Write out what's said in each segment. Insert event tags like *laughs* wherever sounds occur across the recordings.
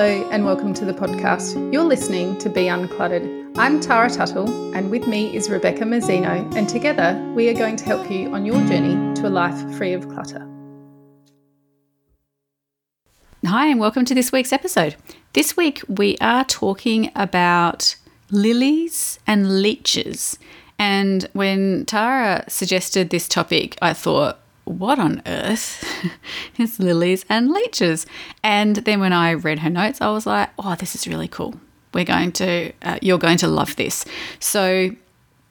Hello, and welcome to the podcast. You're listening to Be Uncluttered. I'm Tara Tuttle, and with me is Rebecca Mazzino, and together we are going to help you on your journey to a life free of clutter. Hi, and welcome to this week's episode. This week we are talking about lilies and leeches. And when Tara suggested this topic, I thought, what on earth *laughs* is lilies and leeches? And then when I read her notes, I was like, oh, this is really cool. We're going to, uh, you're going to love this. So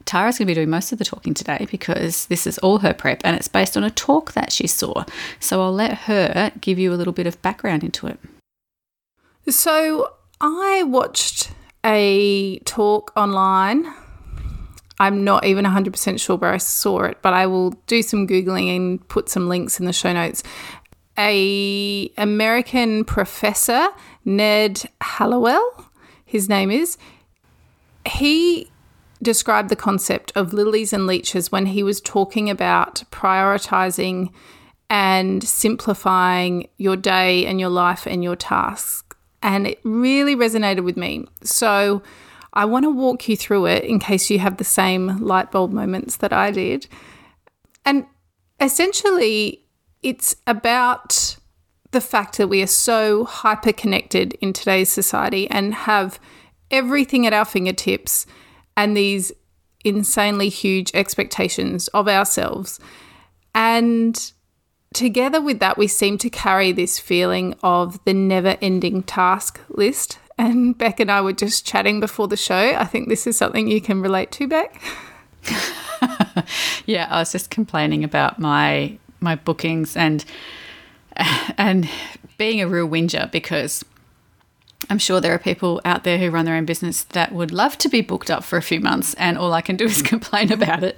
Tara's going to be doing most of the talking today because this is all her prep and it's based on a talk that she saw. So I'll let her give you a little bit of background into it. So I watched a talk online I'm not even 100% sure where I saw it, but I will do some Googling and put some links in the show notes. A American professor, Ned Hallowell, his name is, he described the concept of lilies and leeches when he was talking about prioritizing and simplifying your day and your life and your tasks. And it really resonated with me. So, I want to walk you through it in case you have the same light bulb moments that I did. And essentially, it's about the fact that we are so hyper connected in today's society and have everything at our fingertips and these insanely huge expectations of ourselves. And together with that, we seem to carry this feeling of the never ending task list and Beck and I were just chatting before the show. I think this is something you can relate to, Beck. *laughs* yeah, I was just complaining about my my bookings and *laughs* and being a real whinger because I'm sure there are people out there who run their own business that would love to be booked up for a few months, and all I can do is *laughs* complain about it.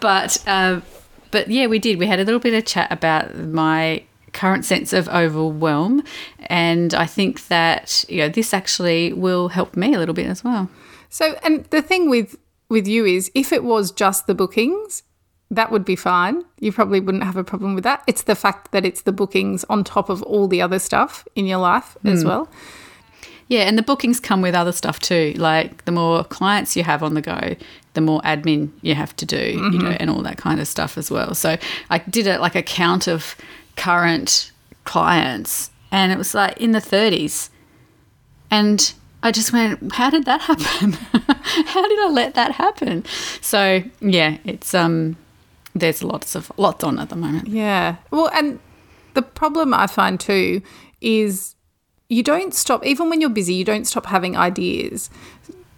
but uh, but yeah, we did. We had a little bit of chat about my current sense of overwhelm. And I think that, you know, this actually will help me a little bit as well. So, and the thing with, with you is if it was just the bookings, that would be fine. You probably wouldn't have a problem with that. It's the fact that it's the bookings on top of all the other stuff in your life mm. as hmm. well. Yeah, and the bookings come with other stuff too. Like the more clients you have on the go, the more admin you have to do, mm-hmm. you know, and all that kind of stuff as well. So I did a like a count of current clients and it was like in the 30s. And I just went, how did that happen? *laughs* how did I let that happen? So, yeah, it's um there's lots of lots on at the moment. Yeah. Well, and the problem I find too is you don't stop even when you're busy, you don't stop having ideas.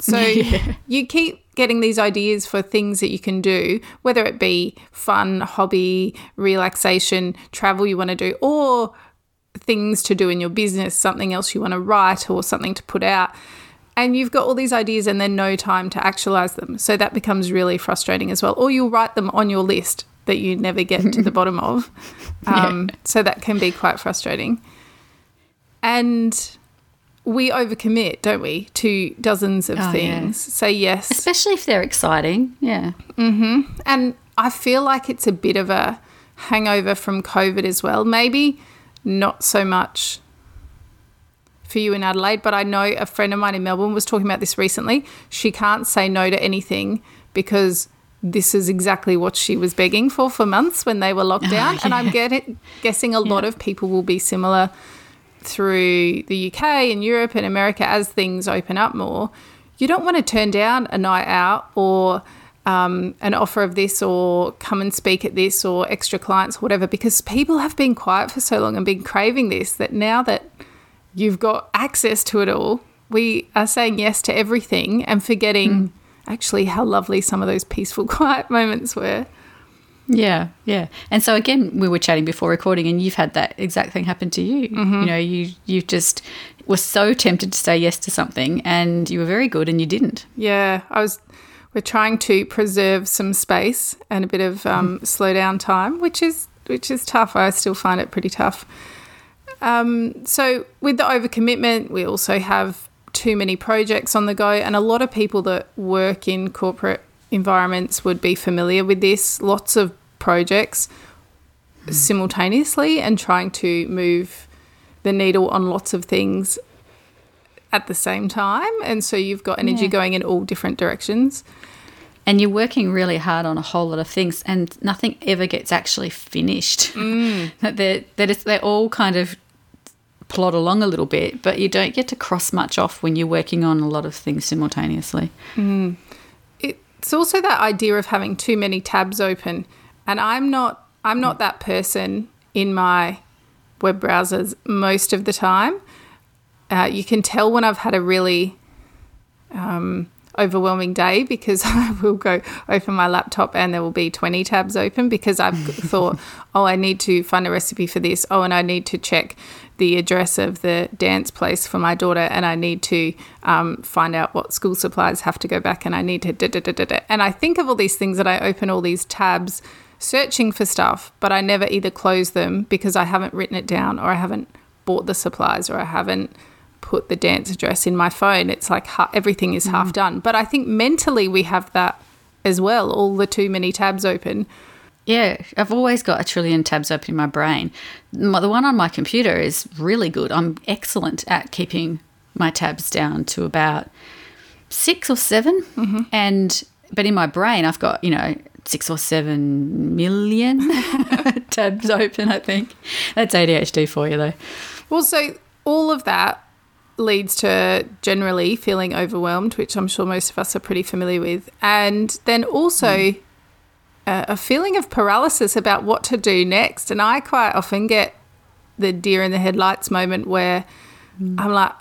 So *laughs* yeah. you keep getting these ideas for things that you can do, whether it be fun, hobby, relaxation, travel you want to do, or things to do in your business, something else you want to write or something to put out. And you've got all these ideas and then no time to actualize them. So that becomes really frustrating as well. Or you'll write them on your list that you never get to the *laughs* bottom of. Um, yeah. So that can be quite frustrating. And we overcommit, don't we, to dozens of oh, things. Yeah. Say yes. Especially if they're exciting. Yeah. Mm-hmm. And I feel like it's a bit of a hangover from COVID as well. Maybe not so much for you in Adelaide, but I know a friend of mine in Melbourne was talking about this recently. She can't say no to anything because this is exactly what she was begging for for months when they were locked *laughs* down. Oh, yeah. And I'm get guessing a lot of people will be similar through the UK and Europe and America as things open up more, you don't want to turn down a night out or um, an offer of this or come and speak at this or extra clients, whatever, because people have been quiet for so long and been craving this that now that you've got access to it all, we are saying yes to everything and forgetting mm. actually how lovely some of those peaceful, *laughs* quiet moments were. Yeah, yeah. And so again, we were chatting before recording, and you've had that exact thing happen to you. Mm-hmm. You know, you you just were so tempted to say yes to something, and you were very good, and you didn't. Yeah, I was. We're trying to preserve some space and a bit of um, mm-hmm. slow down time, which is which is tough. I still find it pretty tough. Um, so with the overcommitment, we also have too many projects on the go, and a lot of people that work in corporate environments would be familiar with this. Lots of projects simultaneously and trying to move the needle on lots of things at the same time. And so you've got energy Yeah. going in all different directions. and you're working really hard on a whole lot of things and nothing ever gets actually finished *laughs* mm. that they're, that it's, they all kind of plod along a little bit but you don't get to cross much off when you're working on a lot of things simultaneously mm. It's also that idea of having too many tabs open. And I'm not I'm not that person in my web browsers most of the time. Uh, you can tell when I've had a really um, overwhelming day because *laughs* I will go open my laptop and there will be 20 tabs open because I've *laughs* thought, oh, I need to find a recipe for this. Oh, and I need to check the address of the dance place for my daughter and I need to um, find out what school supplies have to go back and I need to da, da, da, da, da. And I think of all these things that I open all these tabs searching for stuff, but I never either close them because I haven't written it down or I haven't bought the supplies or I haven't put the dance address in my phone. It's like ha- everything is half mm. done. But I think mentally we have that as well, all the too many tabs open. Yeah, I've always got a trillion tabs open in my brain. My, the one on my computer is really good. I'm excellent at keeping my tabs down to about six or 7 mm-hmm. and but in my brain I've got you know six or seven million *laughs* *laughs* tabs open. I think that's ADHD for you though. Well, so all of that leads to generally feeling overwhelmed, which I'm sure most of us are pretty familiar with. And then also a, a feeling of paralysis about what to do next. And I quite often get the deer in the headlights moment where hmm. I'm like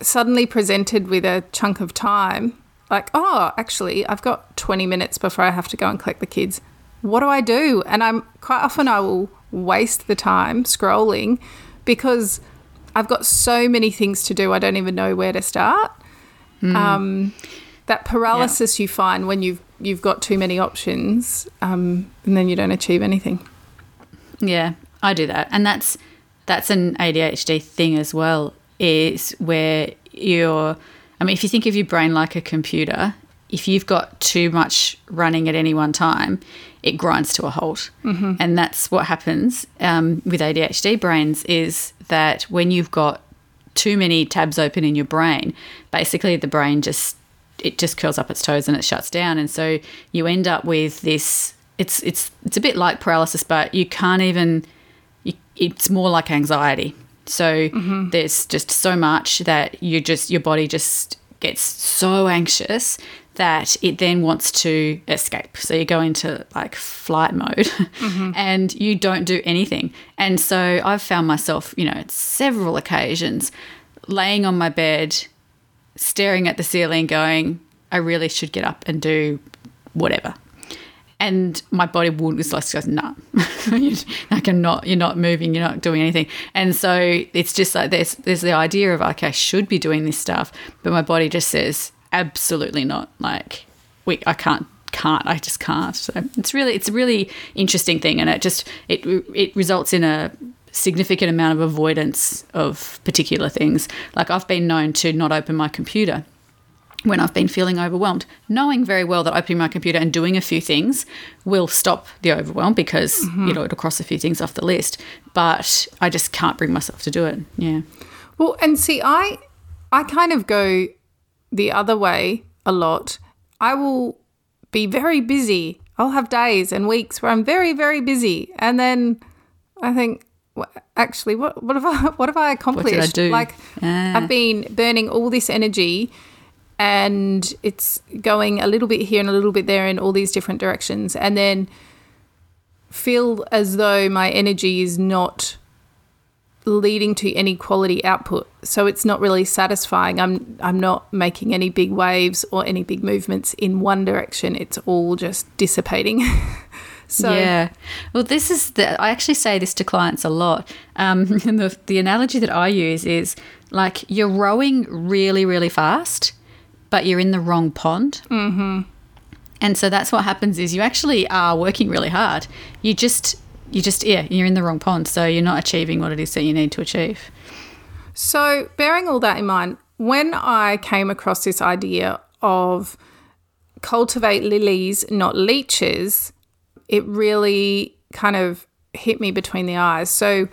suddenly presented with a chunk of time. Like, oh, actually, I've got 20 minutes before I have to go and collect the kids. What do I do? And I'm quite often I will waste the time scrolling because I've got so many things to do. I don't even know where to start. Um, that paralysis you find when you've you've got too many options, um, and then you don't achieve anything. Yeah, I do that, and that's that's an ADHD thing as well. Is where you're. I mean, if you think of your brain like a computer, if you've got too much running at any one time, it grinds to a halt, mm-hmm. and that's what happens um, with ADHD brains. Is that when you've got too many tabs open in your brain, basically the brain just it just curls up its toes and it shuts down, and so you end up with this. It's it's it's a bit like paralysis, but you can't even. You, it's more like anxiety. So there's just so much that you just your body just gets so anxious that it then wants to escape. So you go into like flight mode mm-hmm. *laughs* and you don't do anything. And so I've found myself, you know, several occasions laying on my bed, staring at the ceiling, going, I really should get up and do whatever. And my body would was like, goes, no, I cannot, you're not moving, you're not doing anything. And so it's just like there's there's the idea of like I should be doing this stuff, but my body just says, absolutely not. Like we I can't can't I just can't. So it's really it's a really interesting thing and it just it it results in a significant amount of avoidance of particular things. Like I've been known to not open my computer when I've been feeling overwhelmed, knowing very well that opening my computer and doing a few things will stop the overwhelm because mm-hmm. you know it'll cross a few things off the list. But I just can't bring myself to do it. Yeah. Well, and see, I I kind of go the other way a lot. I will be very busy. I'll have days and weeks where I'm very very busy, and then I think, "Wha- actually, what what have I *laughs* what have I accomplished? I do? Like Ah. I've been burning all this energy. And it's going a little bit here and a little bit there in all these different directions, and then feel as though my energy is not leading to any quality output. So it's not really satisfying. I'm I'm not making any big waves or any big movements in one direction. It's all just dissipating. *laughs* so yeah. Well, this is the. I actually say this to clients a lot. Um, *laughs* and the the analogy that I use is like you're rowing really really fast, but you're in the wrong pond. Mm-hmm. And so that's what happens is you actually are working really hard. You just you just yeah you're in the wrong pond, so you're not achieving what it is that you need to achieve. So, bearing all that in mind, when I came across this idea of cultivate lilies, not leeches, it really kind of hit me between the eyes. So,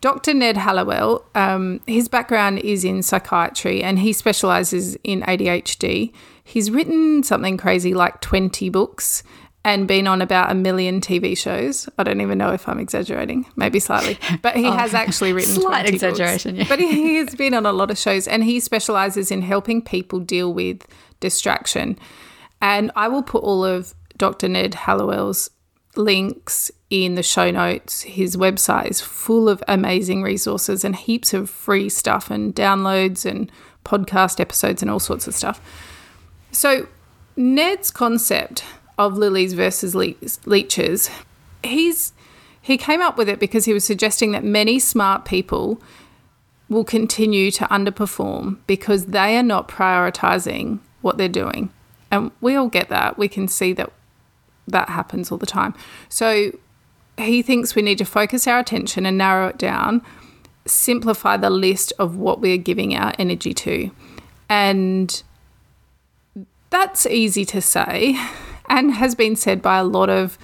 Dr. Ned Hallowell, um, his background is in psychiatry and he specializes in ADHD. He's written something crazy like 20 books and been on about a million TV shows. I don't even know if I'm exaggerating, maybe slightly, but he *laughs* oh, has actually written slight exaggeration. Yeah. But he has been on a lot of shows, and he specializes in helping people deal with distraction. And I will put all of Dr. Ned Hallowell's links in the show notes. His website is full of amazing resources and heaps of free stuff and downloads and podcast episodes and all sorts of stuff. So, Ned's concept of lilies versus le- leeches, he's he came up with it because he was suggesting that many smart people will continue to underperform because they are not prioritizing what they're doing. And we all get that. We can see that that happens all the time. So he thinks we need to focus our attention and narrow it down, simplify the list of what we're giving our energy to. And that's easy to say *laughs* and has been said by a lot of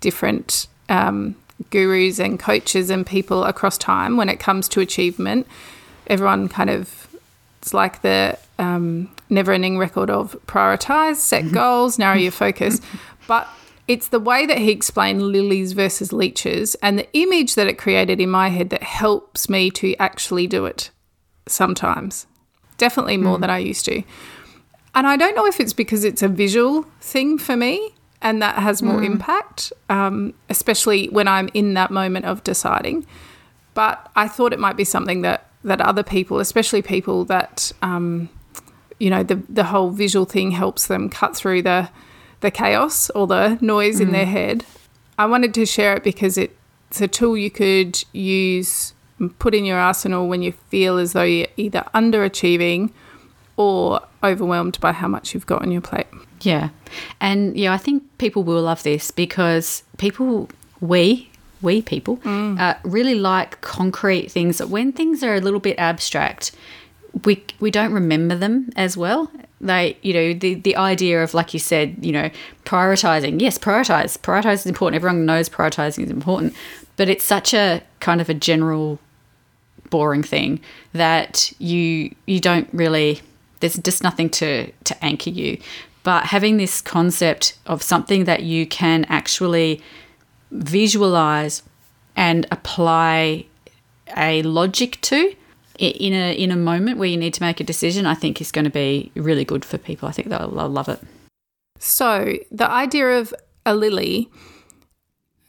different um, gurus and coaches and people across time when it comes to achievement. Everyone kind of, it's like the um, never ending record of prioritize, set mm-hmm. goals, narrow your *laughs* focus. But it's the way that he explained lilies versus leeches and the image that it created in my head that helps me to actually do it sometimes. Definitely more mm. than I used to. And I don't know if it's because it's a visual thing for me and that has more mm. impact, um, especially when I'm in that moment of deciding. But I thought it might be something that, that other people, especially people that, um, you know, the, the whole visual thing helps them cut through the, the chaos or the noise mm. in their mm. head. I wanted to share it because it's a tool you could use, put in your arsenal when you feel as though you're either underachieving or overwhelmed by how much you've got on your plate. Yeah. And yeah, I think people will love this because people, we, we people, mm. uh, really like concrete things. When things are a little bit abstract, we we don't remember them as well. They, you know, the the idea of like you said, you know, prioritizing. Yes, prioritize. Prioritize is important. Everyone knows prioritizing is important, but it's such a kind of a general boring thing that you you don't really there's just nothing to, to anchor you. But having this concept of something that you can actually visualize and apply a logic to in a in a moment where you need to make a decision, I think is going to be really good for people. I think they'll, they'll love it. So the idea of a lily.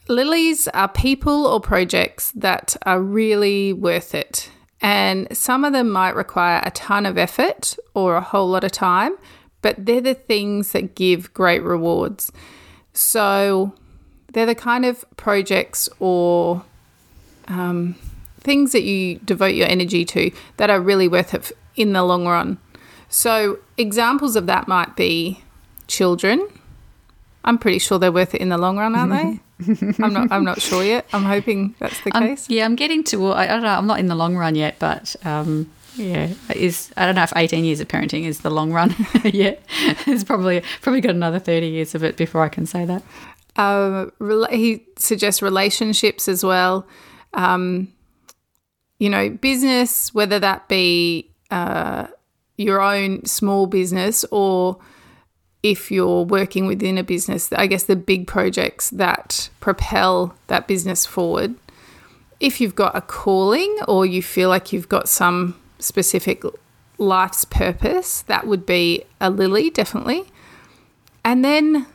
Lilies are people or projects that are really worth it. And some of them might require a ton of effort or a whole lot of time, but they're the things that give great rewards. So they're the kind of projects or um, things that you devote your energy to that are really worth it in the long run. So examples of that might be children. I'm pretty sure they're worth it in the long run, aren't they? I'm not. I'm not sure yet. I'm hoping that's the case. yeah, I'm getting to. I, don't know. I'm not in the long run yet, but um, yeah, is I don't know if 18 years of parenting is the long run *laughs* yet. it's probably probably got another 30 years of it before I can say that. Um, he suggests relationships as well. Um, you know, business, whether that be uh, your own small business or if you're working within a business, I guess the big projects that propel that business forward. If you've got a calling or you feel like you've got some specific life's purpose, that would be a lily, definitely. And then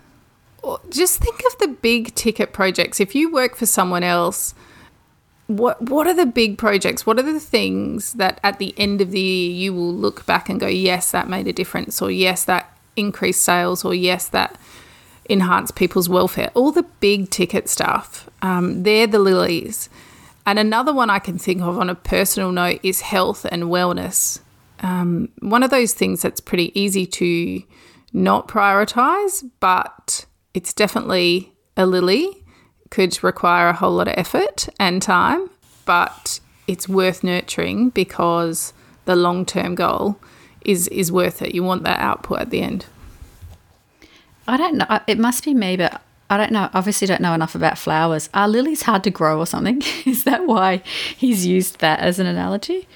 just think of the big ticket projects. If you work for someone else, what what are the big projects? What are the things that at the end of the year you will look back and go, yes, that made a difference, or yes, that increase sales or yes, that enhance people's welfare. All the big ticket stuff, um, they're the lilies. And another one I can think of on a personal note is health and wellness. Um, one of those things that's pretty easy to not prioritize, but it's definitely a lily. Could require a whole lot of effort and time, but it's worth nurturing because the long term goal is is worth it. You want that output at the end. I don't know. It must be me, but I don't know. Obviously, don't know enough about flowers. Are lilies hard to grow or something? *laughs* Is that why he's used that as an analogy?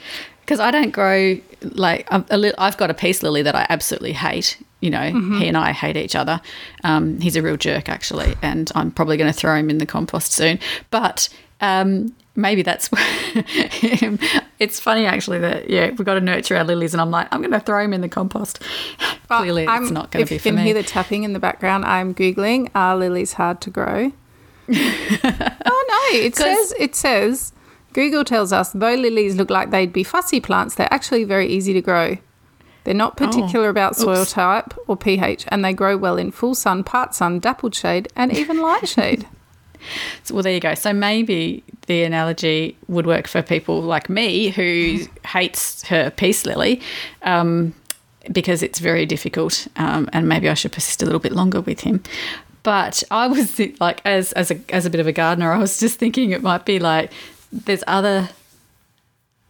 Because I don't grow like li- I've got a peace lily that I absolutely hate. You know, Mm-hmm. he and I hate each other. Um, he's a real jerk, actually, and I'm probably going to throw him in the compost soon. But um, maybe that's. *laughs* It's funny actually that yeah, we've got to nurture our lilies, and I'm like, I'm going to throw them in the compost. *laughs* But Clearly, I'm- it's not going to be you for can me. hear the tapping in the background, I'm googling. Are lilies hard to grow? *laughs* oh no! it says it says Google tells us though lilies look like they'd be fussy plants, they're actually very easy to grow. They're not oh, particular about soil Oh, oops. type or pH, and they grow well in full sun, part sun, dappled shade, and even light shade. So, well, there you go. So maybe the analogy would work for people like me who *laughs* hates her peace lily um, because it's very difficult, um, and maybe I should persist a little bit longer with him. But I was like, as as a as a bit of a gardener, I was just thinking it might be like there's other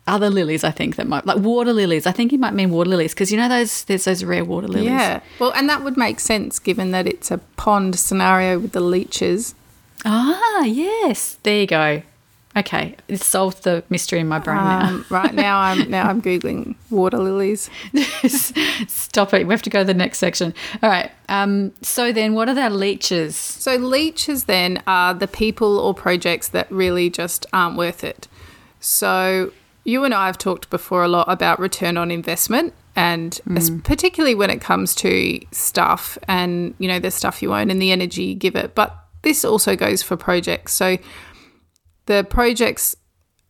other lilies. I think that might like water lilies. I think he might mean water lilies because you know those there's those rare water lilies. Yeah. Well, and that would make sense given that it's a pond scenario with the leeches. Ah, yes. There you go. Okay, it solved the mystery in my brain now. Um, right now, I'm now I'm googling water lilies. *laughs* Stop it. We have to go to the next section. All right. Um, so then, what are their leeches? So leeches then are the people or projects that really just aren't worth it. So you and I have talked before a lot about return on investment and es- particularly when it comes to stuff and you know the stuff you own and the energy you give it. But this also goes for projects. So the projects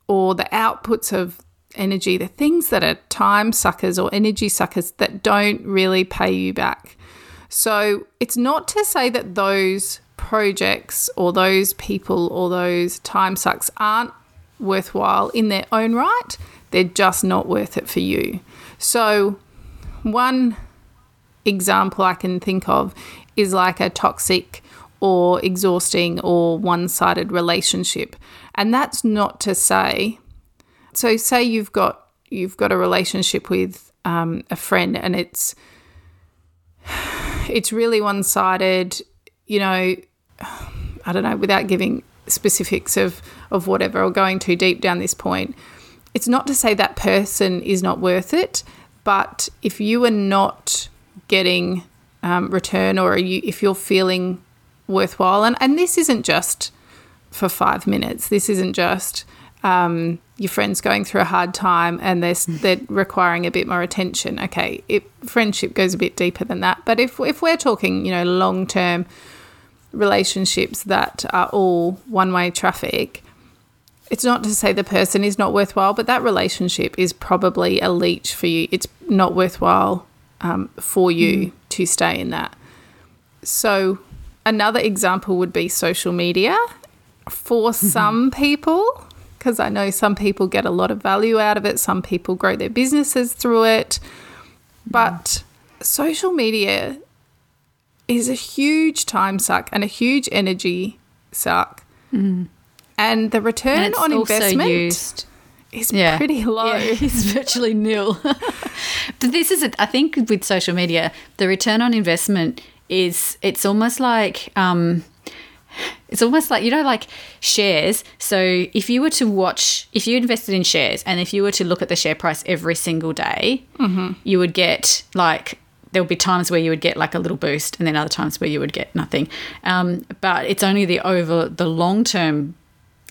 or the outputs of energy, the things that are time suckers or energy suckers that don't really pay you back. So it's not to say that those projects or those people or those time sucks aren't worthwhile in their own right. They're just not worth it for you. So, one example I can think of is like a toxic or exhausting or one sided relationship. And that's not to say, so say you've got you've got a relationship with um, a friend and it's *sighs* it's really one sided, you know, *sighs* I don't know, without giving specifics of, of whatever or going too deep down this point, it's not to say that person is not worth it, but if you are not getting um, return or you, if you're feeling worthwhile, and, and this isn't just for five minutes, this isn't just um, your friend's going through a hard time and they're, they're requiring a bit more attention. Okay, it, friendship goes a bit deeper than that. But if, if we're talking, you know, long term relationships that are all one way traffic, it's not to say the person is not worthwhile, but that relationship is probably a leech for you. It's not worthwhile um, for you to stay in that. So, another example would be social media. For mm-hmm. some people, because I know some people get a lot of value out of it, some people grow their businesses through it. But social media is a huge time suck and a huge energy suck. Mm. And the return And on investment used. is Yeah. pretty low. Yeah, *laughs* it's virtually nil. *laughs* but this is, a, I think, with social media, the return on investment is it's almost like. Um, it's almost like you know like shares. So if you were to watch if you invested in shares and if you were to look at the share price every single day you would get like there would be times where you would get like a little boost and then other times where you would get nothing. Um, but it's only the over the long term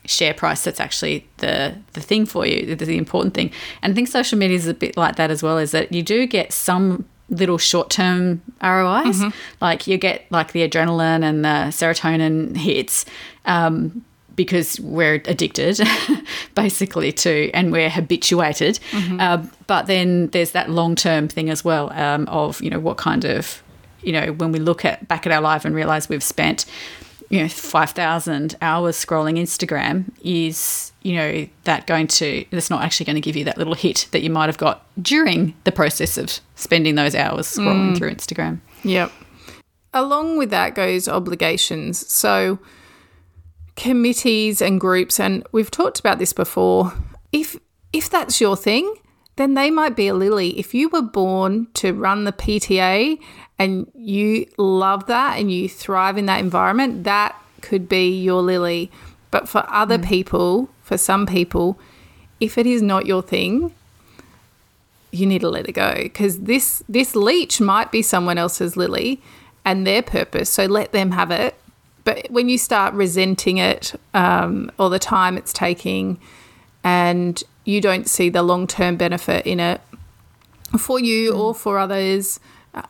share price that's actually the the thing for you the, the important thing. And i think social media is a bit like that as well is that you do get some little short-term rois like you get like the adrenaline and the serotonin hits um, because we're addicted *laughs* basically to and we're habituated. Um, but then there's that long-term thing as well um, of you know what kind of you know when we look at back at our life and realize we've spent you know 5000 hours scrolling instagram is you know that going to that's not actually going to give you that little hit that you might have got during the process of spending those hours scrolling mm. through instagram Yep. Along with that goes obligations. So committees and groups and we've talked about this before. If if that's your thing, then they might be a lily. If you were born to run the PTA and you love that and you thrive in that environment, that could be your lily. But for other people, for some people, if it is not your thing, you need to let it go because this this leech might be someone else's lily and their purpose. So let them have it. But when you start resenting it um, or the time it's taking, and you don't see the long term benefit in it for you or for others,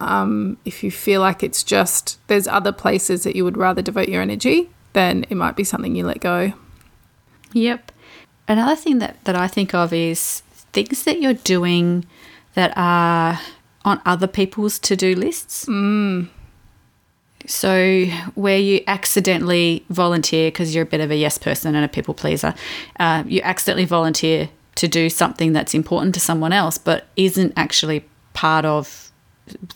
um, if you feel like it's just there's other places that you would rather devote your energy, then it might be something you let go. Yep. Another thing that, that I think of is things that you're doing that are on other people's to do lists. Mm. So, where you accidentally volunteer because you're a bit of a yes person and a people pleaser, uh, you accidentally volunteer to do something that's important to someone else, but isn't actually part of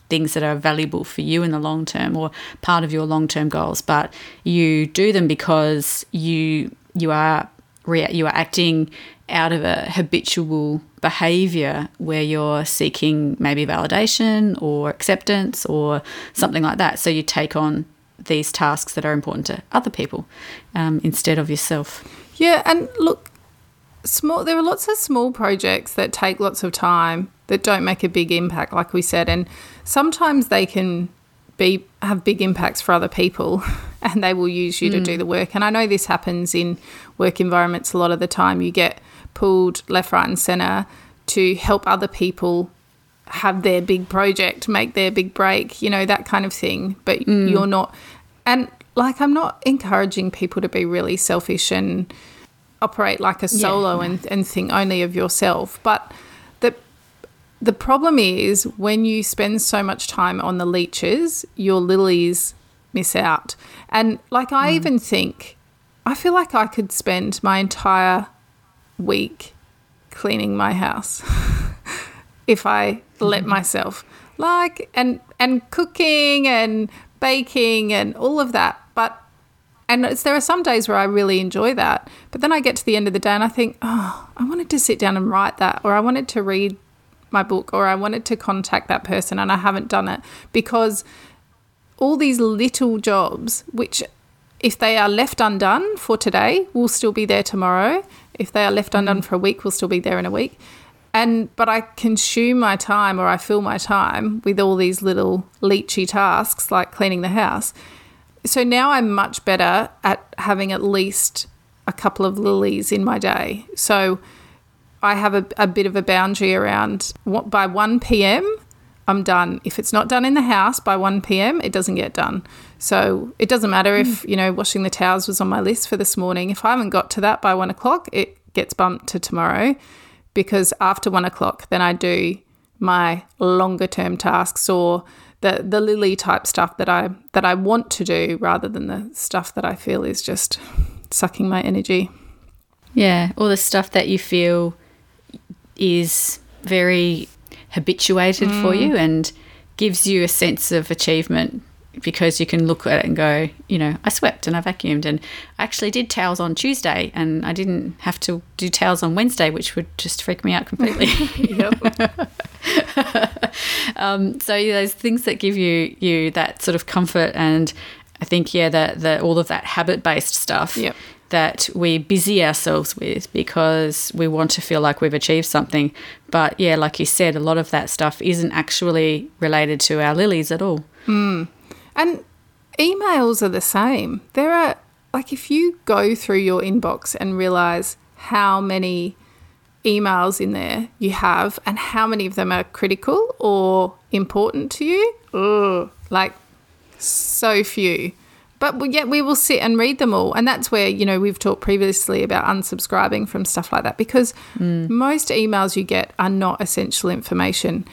things that are valuable for you in the long term or part of your long term goals. But you do them because you you are rea- you are acting out of a habitual behavior where you're seeking maybe validation or acceptance or something like that. So you take on these tasks that are important to other people um, instead of yourself. Yeah, and look, small. There are lots of small projects that take lots of time that don't make a big impact, like we said, and sometimes they can be have big impacts for other people, *laughs* and they will use you mm. to do the work. And I know this happens in work environments a lot of the time. You get pulled left, right, and centre to help other people have their big project, make their big break, you know, that kind of thing. But mm. you're not, and like, I'm not encouraging people to be really selfish and operate like a solo yeah, and, and think only of yourself. But the problem is when you spend so much time on the leeches, your lilies miss out. And like, I mm. even think, I feel like I could spend my entire week cleaning my house *laughs* if I let mm-hmm. myself. Like and and cooking and baking and all of that. But and there are some days where I really enjoy that. But then I get to the end of the day and I think, oh, I wanted to sit down and write that, or I wanted to read my book, or I wanted to contact that person and I haven't done it because all these little jobs, which if they are left undone for today, will still be there tomorrow. If they are left undone mm. for a week, we'll still be there in a week. And but I consume my time or I fill my time with all these little leechy tasks like cleaning the house. So now I'm much better at having at least a couple of lilies in my day. So I have a, a bit of a boundary around what by 1 p.m. I'm done. If it's not done in the house by 1 p.m., it doesn't get done. So it doesn't matter if, mm. you know, washing the towels was on my list for this morning. If I haven't got to that by one o'clock, it gets bumped to tomorrow because after one o'clock, then I do my longer term tasks or the, the lily type stuff that I that I want to do rather than the stuff that I feel is just sucking my energy. Yeah, or the stuff that you feel is very habituated mm. for you and gives you a sense of achievement because you can look at it and go, you know, I swept and I vacuumed and I actually did towels on Tuesday and I didn't have to do towels on Wednesday, which would just freak me out completely. *laughs* *laughs* um, so yeah, there's things that give you you that sort of comfort and I think yeah that the all of that habit based stuff yep. That we busy ourselves with because we want to feel like we've achieved something. But yeah, like you said, a lot of that stuff isn't actually related to our lilies at all. Mm. And emails are the same. There are, like, if you go through your inbox and realize how many emails in there you have and how many of them are critical or important to you, ugh, like, so few. But yet we will sit and read them all. And that's where, you know, we've talked previously about unsubscribing from stuff like that because mm. most emails you get are not essential information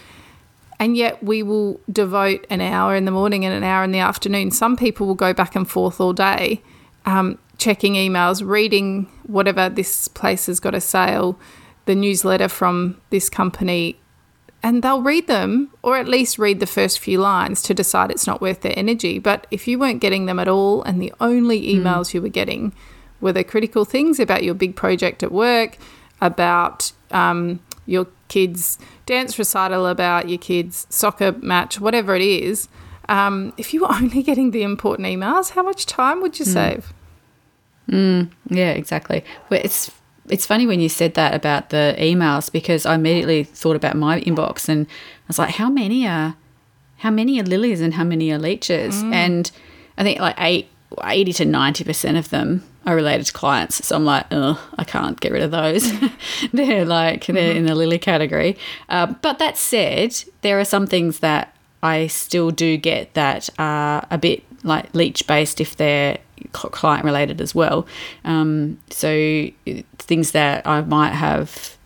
and yet we will devote an hour in the morning and an hour in the afternoon. Some people will go back and forth all day, um, checking emails, reading whatever this place has got a sale, the newsletter from this company, and they'll read them or at least read the first few lines to decide it's not worth their energy. But if you weren't getting them at all, and the only hmm. emails mm. you were getting were the critical things about your big project at work, about um, your kids' dance recital, about your kids' soccer match, whatever it is, Um, if you were *laughs* only getting the important emails, how much time would you save? Yeah, exactly. Well, it's it's funny when you said that about the emails because I immediately thought about my inbox and I was like, how many are how many are lilies and how many are leeches? And I think like eight, 80 to ninety percent of them are related to clients. So I'm like, oh, I can't get rid of those. *laughs* they're like they're in the lily category. Uh, but that said, there are some things that I still do get that are a bit like leech based if they're client related as well. Um, so things that I might have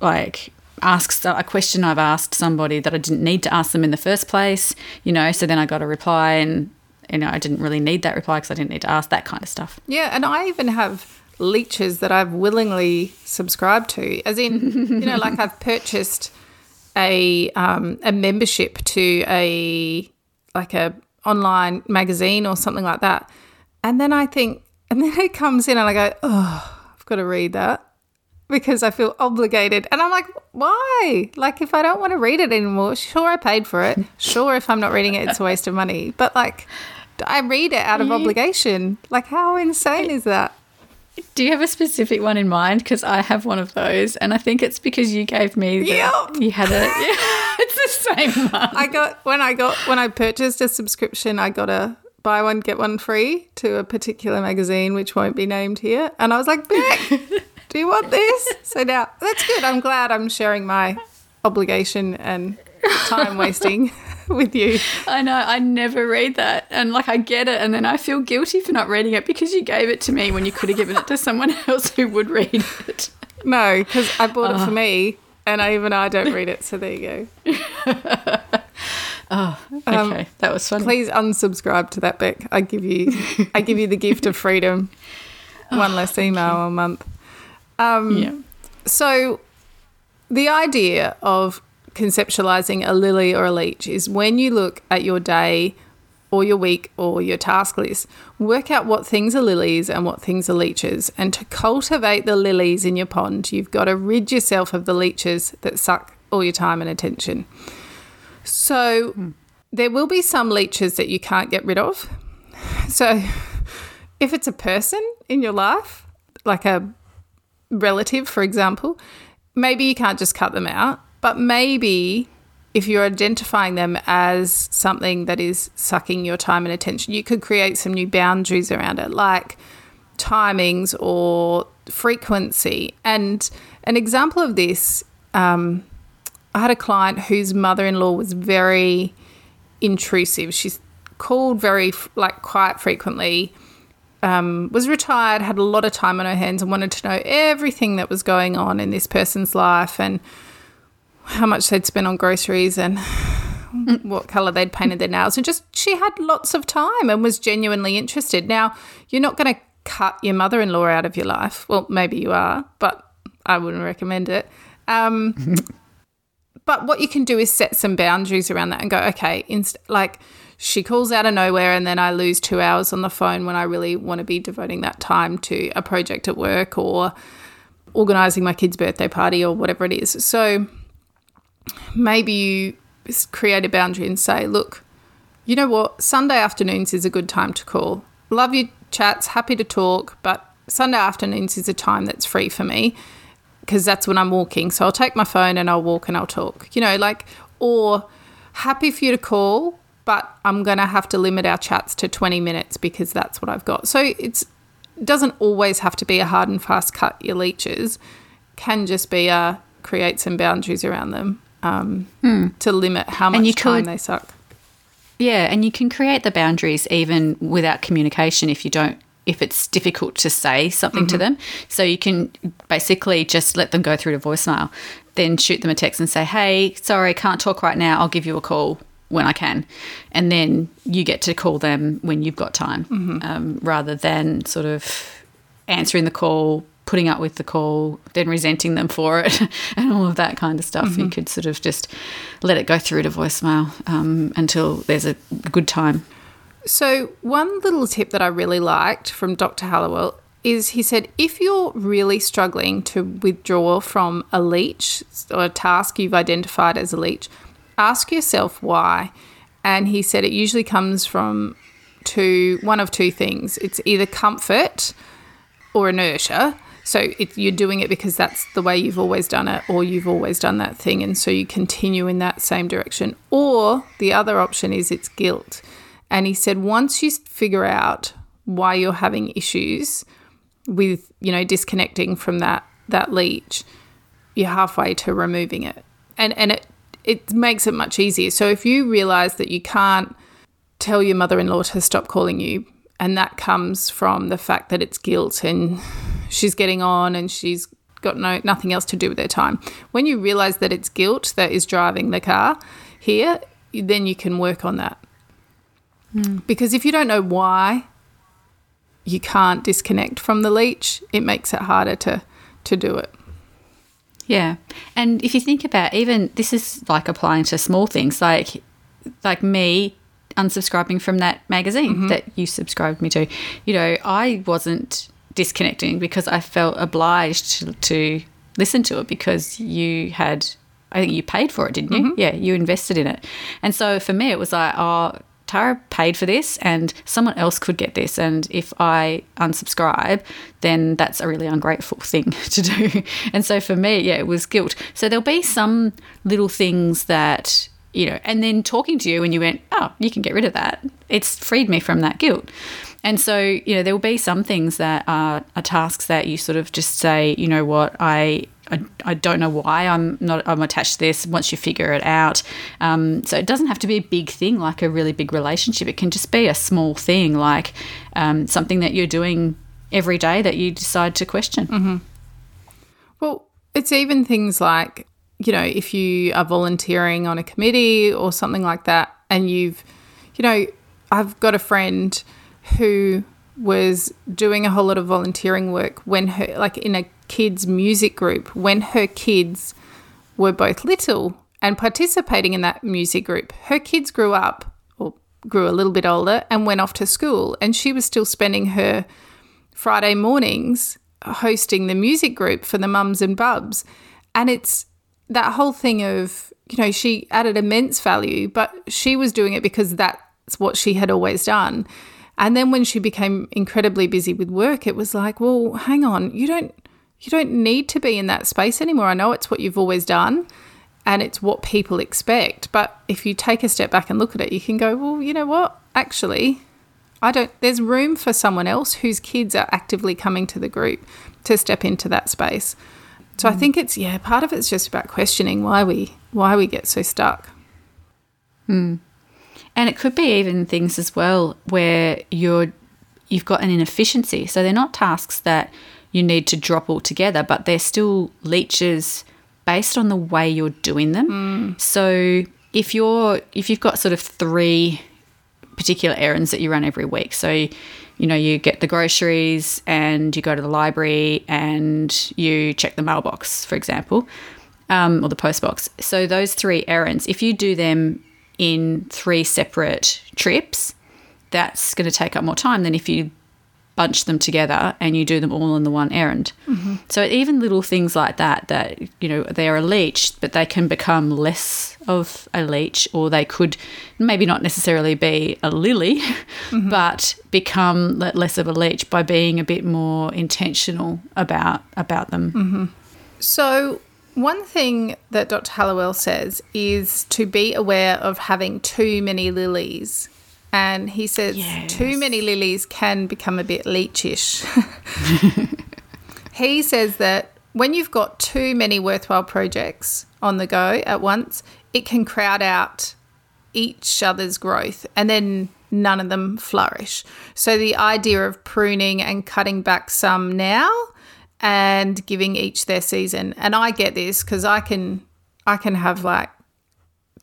like asked a question I've asked somebody that I didn't need to ask them in the first place, you know, so then I got a reply and you know I didn't really need that reply because I didn't need to ask that kind of stuff. Yeah, and I even have leeches that I've willingly subscribed to, as in, you know, like I've purchased a um, a membership to a like a online magazine or something like that, and then I think, and *laughs* then it comes in, and I go, oh, I've got to read that because I feel obligated, and I'm like, why? Like, if I don't want to read it anymore, sure, I paid for it. *laughs* Sure, if I'm not reading it, it's a waste of money, but like. I read it out of obligation. Like, how insane is that? Do you have a specific one in mind? Because I have one of those, and I think it's because you gave me. The, Yep. *laughs* You had it. Yeah, it's the same one. I got when I got when I purchased a subscription, I got a buy one get one free to a particular magazine, which won't be named here. And I was like, Beck, *laughs* do you want this? So now that's good. I'm glad I'm sharing my obligation and time wasting *laughs* with you. I know. I never read that, and like I get it, and then I feel guilty for not reading it because you gave it to me when you could have given it to *laughs* someone else who would read it. No, because I bought it for ah. me, and I, even I don't read it. So there you go. Oh, um, okay, that was funny. Please unsubscribe to that, Beck. I give you, I give you the gift of freedom. *laughs* Oh, One less email a month. Um, yeah. So, the idea of conceptualizing a lily or a leech is when you look at your day or your week or your task list, work out what things are lilies and what things are leeches. And to cultivate the lilies in your pond, you've got to rid yourself of the leeches that suck all your time and attention. So, there will be some leeches that you can't get rid of. So, if it's a person in your life, like a relative, for example, maybe you can't just cut them out, but maybe if you're identifying them as something that is sucking your time and attention, you could create some new boundaries around it, like timings or frequency. And an example of this, um, I had a client whose mother in law was very intrusive. She's called very, like, quite frequently um, was retired, had a lot of time on her hands, and wanted to know everything that was going on in this person's life and how much they'd spent on groceries and *laughs* what color they'd painted their nails. And just she had lots of time and was genuinely interested. Now, you're not going to cut your mother in law out of your life. Well, maybe you are, but I wouldn't recommend it. Um, *laughs* but what you can do is set some boundaries around that and go, okay, inst- like she calls out of nowhere and then I lose two hours on the phone when I really want to be devoting that time to a project at work or organizing my kid's birthday party or whatever it is. So maybe you create a boundary and say, look, you know what? Sunday afternoons is a good time to call. Love your chats, happy to talk, but Sunday afternoons is a time that's free for me because that's when I'm walking. So I'll take my phone and I'll walk and I'll talk. You know, like, or happy for you to call, but I'm going to have to limit our chats to 20 minutes because that's what I've got. So it's it doesn't always have to be a hard and fast cut your leeches. Can just be a create some boundaries around them um, to limit how much you time could- they suck. Yeah, and you can create the boundaries even without communication if you don't if it's difficult to say something to them. So you can basically just let them go through to voicemail, then shoot them a text and say, "Hey, sorry, can't talk right now. I'll give you a call when I can," and then you get to call them when you've got time, um, rather than sort of answering the call, putting up with the call, then resenting them for it, *laughs* and all of that kind of stuff. You could sort of just let it go through to voicemail um, until there's a good time. So, one little tip that I really liked from Dr. Hallowell is he said if you're really struggling to withdraw from a leech or a task you've identified as a leech, ask yourself why and he said it usually comes from two one of two things. It's either comfort or inertia. So you're doing it because that's the way you've always done it, or you've always done that thing, and so you continue in that same direction. Or the other option is it's guilt. And he said once you figure out why you're having issues with, you know, disconnecting from that that leech, you're halfway to removing it. And and it it makes it much easier. So if you realize that you can't tell your mother-in-law to stop calling you and that comes from the fact that it's guilt and she's getting on and she's got no nothing else to do with her time. When you realize that it's guilt that is driving the car here, then you can work on that. Mm. Because if you don't know why you can't disconnect from the leech, it makes it harder to to do it. Yeah. And if you think about even this is like applying to small things like like me unsubscribing from that magazine mm-hmm. that you subscribed me to. You know, I wasn't disconnecting because I felt obliged to, to listen to it because you had I think you paid for it, didn't you? Mm-hmm. Yeah, you invested in it. And so for me it was like, oh, Tara paid for this and someone else could get this. And if I unsubscribe, then that's a really ungrateful *laughs* thing to do. And so for me, yeah, it was guilt. So there'll be some little things that, you know, and then talking to you and you went, oh, you can get rid of that. It's freed me from that guilt. And so, you know, there will be some things that are, are tasks that you sort of just say, you know what, I I, I don't know why I'm not I'm attached to this once you figure it out. Um, so it doesn't have to be a big thing like a really big relationship. It can just be a small thing like um, something that you're doing every day that you decide to question. Mm-hmm. Well, it's even things like you know if you are volunteering on a committee or something like that, and you've you know I've got a friend who was doing a whole lot of volunteering work when her like in a kids' music group when her kids were both little and participating in that music group. Her kids grew up or grew a little bit older and went off to school, and she was still spending her Friday mornings hosting the music group for the mums and bubs. And it's that whole thing of, you know, she added immense value, but she was doing it because that's what she had always done. And then when she became incredibly busy with work, it was like, well, hang on, you don't you don't need to be in that space anymore. I know it's what you've always done and it's what people expect. But if you take a step back and look at it, you can go, well, you know what? Actually, I don't, there's room for someone else whose kids are actively coming to the group to step into that space. So mm. I think it's, yeah, part of it's just about questioning why we, why we get so stuck. Hmm. And it could be even things as well where you're, you've got an inefficiency. So they're not tasks that you need to drop altogether, but they're still leeches based on the way you're doing them. Mm. So if you're if you've got sort of three particular errands that you run every week, so you know you get the groceries and you go to the library and you check the mailbox, for example, um, or the post box. So those three errands, if you do them in three separate trips, that's going to take up more time than if you bunch them together and you do them all on the one errand. Mm-hmm. So even little things like that, that, you know, they're a leech, but they can become less of a leech or they could maybe not necessarily be a lily, mm-hmm. *laughs* but become less of a leech by being a bit more intentional about, about them. Mm-hmm. So one thing that Dr. Hallowell says is to be aware of having too many lilies and he says yes. too many lilies can become a bit leechish. *laughs* he says that when you've got too many worthwhile projects on the go at once, it can crowd out each other's growth and then none of them flourish. So the idea of pruning and cutting back some now and giving each their season. And I get this because I can I can have like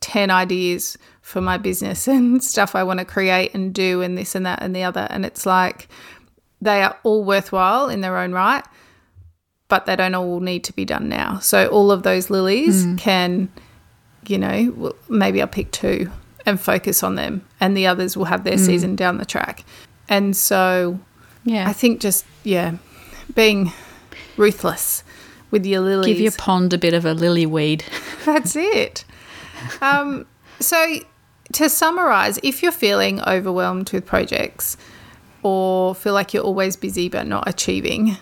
10 ideas for my business *laughs* and stuff I want to create and do and this and that and the other. And it's like they are all worthwhile in their own right, but they don't all need to be done now. So all of those lilies mm. can, you know, maybe I'll pick two and focus on them, and the others will have their mm. season down the track. And so, yeah, I think just, yeah, being ruthless with your lilies. Give your pond a bit of a lily weed. That's it. Um, so to summarize, if you're feeling overwhelmed with projects or feel like you're always busy but not achieving,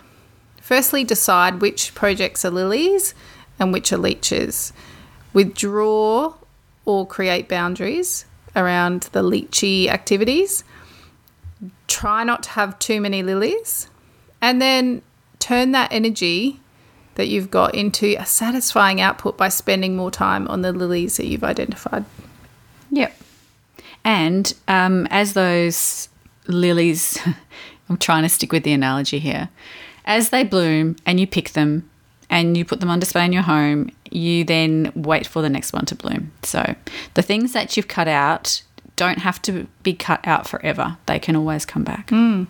firstly decide which projects are lilies and which are leeches. Withdraw or create boundaries around the leechy activities. Try not to have too many lilies. And then turn that energy that you've got into a satisfying output by spending more time on the lilies that you've identified. Yep. And um, as those lilies, *laughs* I'm trying to stick with the analogy here, as they bloom and you pick them and you put them on display in your home, you then wait for the next one to bloom. So the things that you've cut out don't have to be cut out forever, they can always come back. Mm,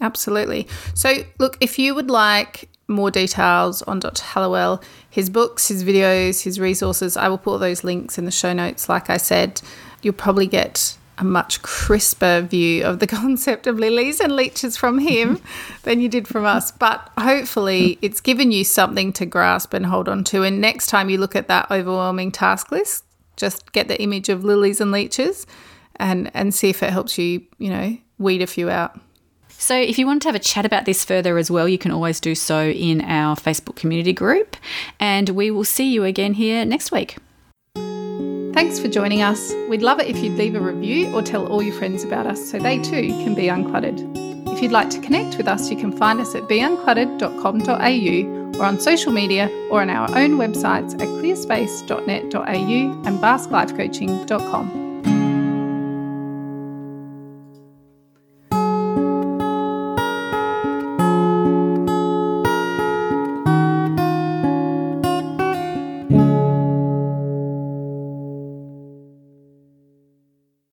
absolutely. So, look, if you would like more details on Dr. Hallowell, his books, his videos, his resources, I will put those links in the show notes. Like I said, you'll probably get a much crisper view of the *laughs* concept of lilies and leeches from him *laughs* than you did from us. But hopefully, it's given you something to grasp and hold on to. And next time you look at that overwhelming task list, just get the image of lilies and leeches and, and see if it helps you, you know, weed a few out. So, if you want to have a chat about this further as well, you can always do so in our Facebook community group. And we will see you again here next week. Thanks for joining us. We'd love it if you'd leave a review or tell all your friends about us so they too can be uncluttered. If you'd like to connect with us, you can find us at beuncluttered.com.au or on social media or on our own websites at clearspace.net.au and basklifecoaching.com.